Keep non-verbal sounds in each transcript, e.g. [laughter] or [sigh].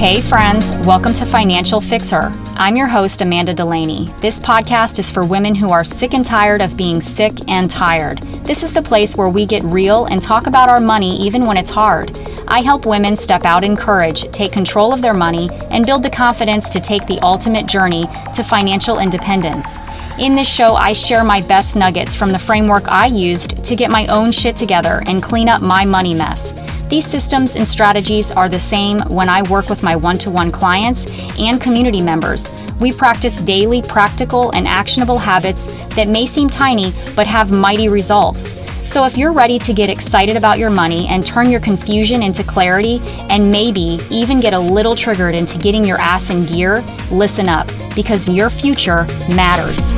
Hey, friends, welcome to Financial Fixer. I'm your host, Amanda Delaney. This podcast is for women who are sick and tired of being sick and tired. This is the place where we get real and talk about our money even when it's hard. I help women step out in courage, take control of their money, and build the confidence to take the ultimate journey to financial independence. In this show, I share my best nuggets from the framework I used to get my own shit together and clean up my money mess. These systems and strategies are the same when I work with my one to one clients and community members. We practice daily, practical, and actionable habits that may seem tiny but have mighty results. So, if you're ready to get excited about your money and turn your confusion into clarity, and maybe even get a little triggered into getting your ass in gear, listen up because your future matters.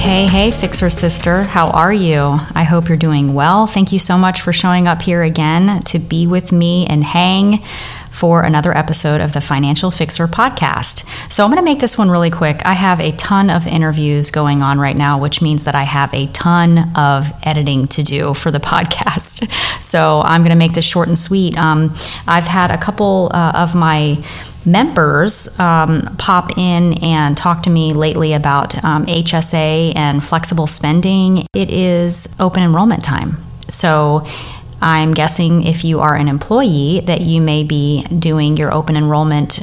Hey, hey, Fixer Sister, how are you? I hope you're doing well. Thank you so much for showing up here again to be with me and hang for another episode of the Financial Fixer podcast. So, I'm going to make this one really quick. I have a ton of interviews going on right now, which means that I have a ton of editing to do for the [laughs] podcast. So, I'm going to make this short and sweet. Um, I've had a couple uh, of my members um, pop in and talk to me lately about um, HSA and flexible spending, it is open enrollment time. So I'm guessing if you are an employee that you may be doing your open enrollment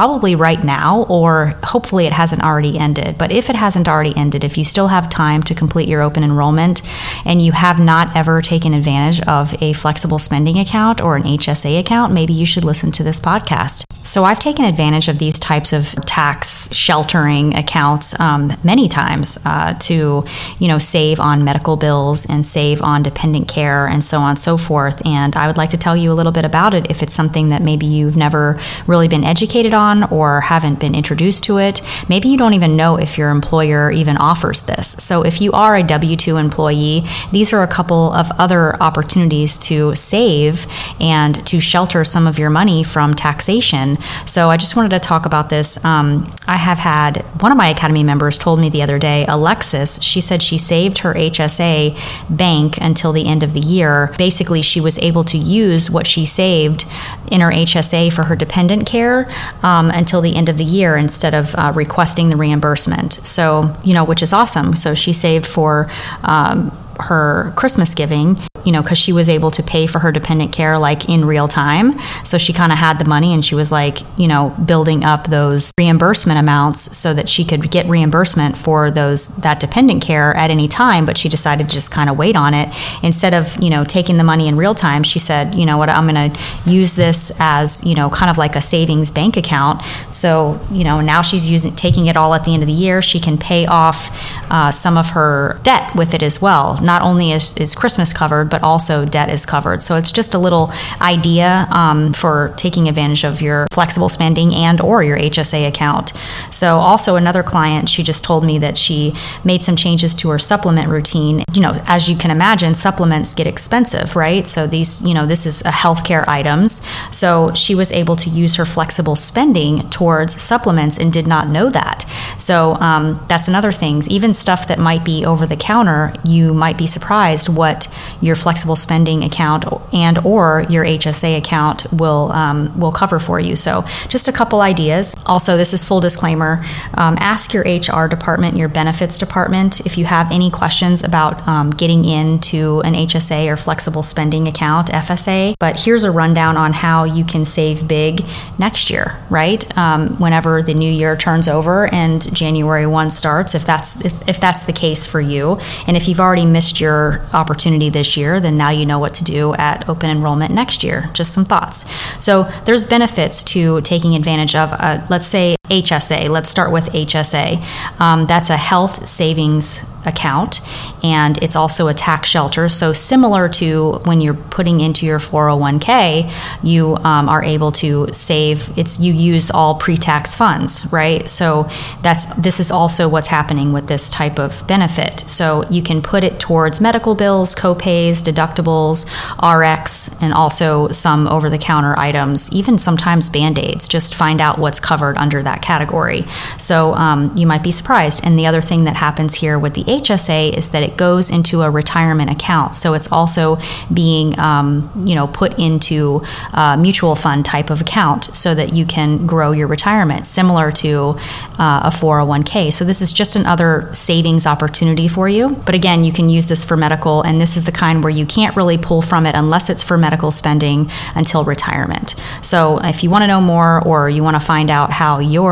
probably right now, or hopefully it hasn't already ended. But if it hasn't already ended, if you still have time to complete your open enrollment and you have not ever taken advantage of a flexible spending account or an HSA account, maybe you should listen to this podcast. So I've taken advantage of these types of tax sheltering accounts um, many times uh, to, you know, save on medical bills and save on dependent care and so on and so forth. And I would like to tell you a little bit about it if it's something that maybe you've never really been educated on on or haven't been introduced to it. Maybe you don't even know if your employer even offers this. So if you are a W 2 employee, these are a couple of other opportunities to save and to shelter some of your money from taxation. So I just wanted to talk about this. Um, I have had one of my Academy members told me the other day, Alexis, she said she saved her HSA bank until the end of the year. Basically, she was able to use what she saved in her HSA for her dependent care. Um, um, until the end of the year instead of uh, requesting the reimbursement. So, you know, which is awesome. So she saved for um, her Christmas giving you know, because she was able to pay for her dependent care like in real time. So she kind of had the money and she was like, you know, building up those reimbursement amounts so that she could get reimbursement for those that dependent care at any time. But she decided to just kind of wait on it instead of, you know, taking the money in real time. She said, you know what, I'm going to use this as, you know, kind of like a savings bank account. So, you know, now she's using taking it all at the end of the year. She can pay off uh, some of her debt with it as well. Not only is, is Christmas covered, but also debt is covered. So it's just a little idea um, for taking advantage of your flexible spending and or your HSA account. So also another client, she just told me that she made some changes to her supplement routine. You know, as you can imagine, supplements get expensive, right? So these, you know, this is a healthcare items. So she was able to use her flexible spending towards supplements and did not know that. So um, that's another thing. Even stuff that might be over the counter, you might be surprised what your flexible spending account and or your HSA account will um, will cover for you. So just a couple ideas. Also, this is full disclaimer. Um, ask your HR department, your benefits department, if you have any questions about um, getting into an HSA or flexible spending account (FSA). But here's a rundown on how you can save big next year. Right, um, whenever the new year turns over and January one starts, if that's if, if that's the case for you, and if you've already missed your opportunity this year year, then now you know what to do at open enrollment next year. Just some thoughts. So there's benefits to taking advantage of, uh, let's say, HSA. Let's start with HSA. Um, that's a health savings account and it's also a tax shelter. So, similar to when you're putting into your 401k, you um, are able to save, it's you use all pre tax funds, right? So, that's this is also what's happening with this type of benefit. So, you can put it towards medical bills, copays, deductibles, RX, and also some over the counter items, even sometimes band aids. Just find out what's covered under that category. So um, you might be surprised. And the other thing that happens here with the HSA is that it goes into a retirement account. So it's also being, um, you know, put into a mutual fund type of account so that you can grow your retirement, similar to uh, a 401k. So this is just another savings opportunity for you. But again, you can use this for medical, and this is the kind where you can't really pull from it unless it's for medical spending until retirement. So if you want to know more or you want to find out how your,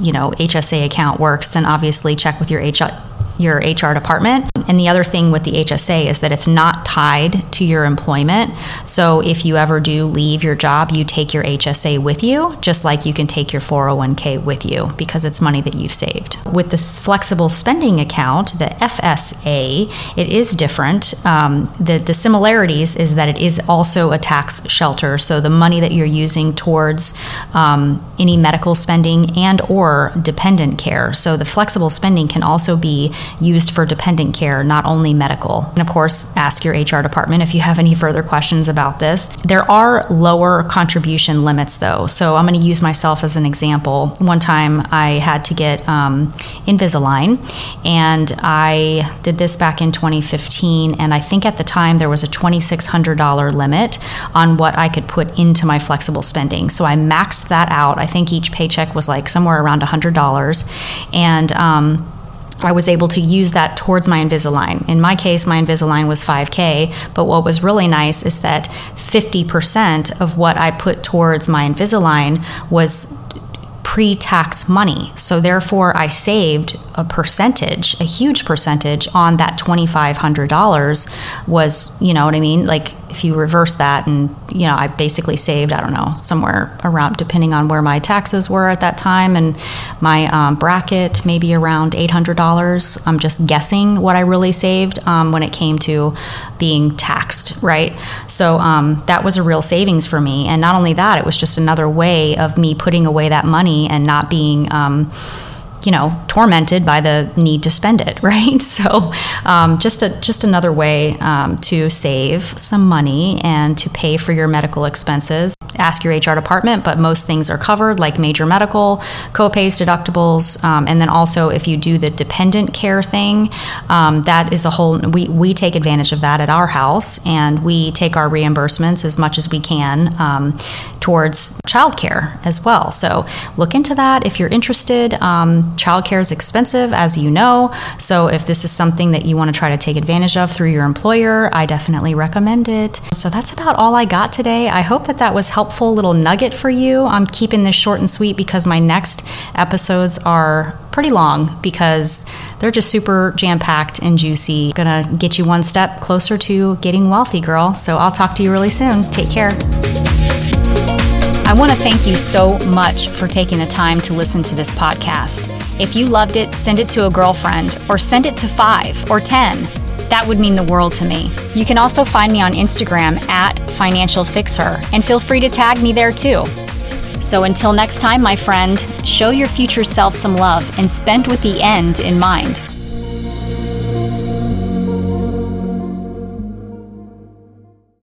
you know, HSA account works, then obviously check with your HR your HR department. And the other thing with the HSA is that it's not tied to your employment. So if you ever do leave your job, you take your HSA with you, just like you can take your 401k with you because it's money that you've saved. With this flexible spending account, the FSA, it is different. Um, the, the similarities is that it is also a tax shelter. So the money that you're using towards um, any medical spending and or dependent care. So the flexible spending can also be used for dependent care, not only medical. And of course, ask your HR department if you have any further questions about this. There are lower contribution limits, though. So I'm going to use myself as an example. One time I had to get um, Invisalign, and I did this back in 2015. And I think at the time there was a $2,600 limit on what I could put into my flexible spending. So I maxed that out. I think each paycheck was like somewhere around $100. And um, I was able to use that towards my Invisalign. In my case, my Invisalign was 5K, but what was really nice is that 50% of what I put towards my Invisalign was pre tax money. So therefore, I saved a percentage, a huge percentage on that $2,500 was, you know what I mean? Like if you reverse that and, you know, I basically saved, I don't know, somewhere around, depending on where my taxes were at that time and my um, bracket, maybe around $800. I'm just guessing what I really saved um, when it came to being taxed, right? So um, that was a real savings for me. And not only that, it was just another way of me putting away that money and not being um, you know tormented by the need to spend it [laughs] right? So um, just a just another way um, to save some money and to pay for your medical expenses ask your hr department but most things are covered like major medical copays deductibles um, and then also if you do the dependent care thing um, that is a whole we, we take advantage of that at our house and we take our reimbursements as much as we can um, towards childcare as well so look into that if you're interested um, childcare is expensive, as you know. So if this is something that you want to try to take advantage of through your employer, I definitely recommend it. So that's about all I got today. I hope that that was helpful little nugget for you. I'm keeping this short and sweet because my next episodes are pretty long because they're just super jam packed and juicy. Gonna get you one step closer to getting wealthy, girl. So I'll talk to you really soon. Take care. I want to thank you so much for taking the time to listen to this podcast. If you loved it, send it to a girlfriend or send it to five or 10. That would mean the world to me. You can also find me on Instagram at Financial Fixer and feel free to tag me there too. So until next time, my friend, show your future self some love and spend with the end in mind.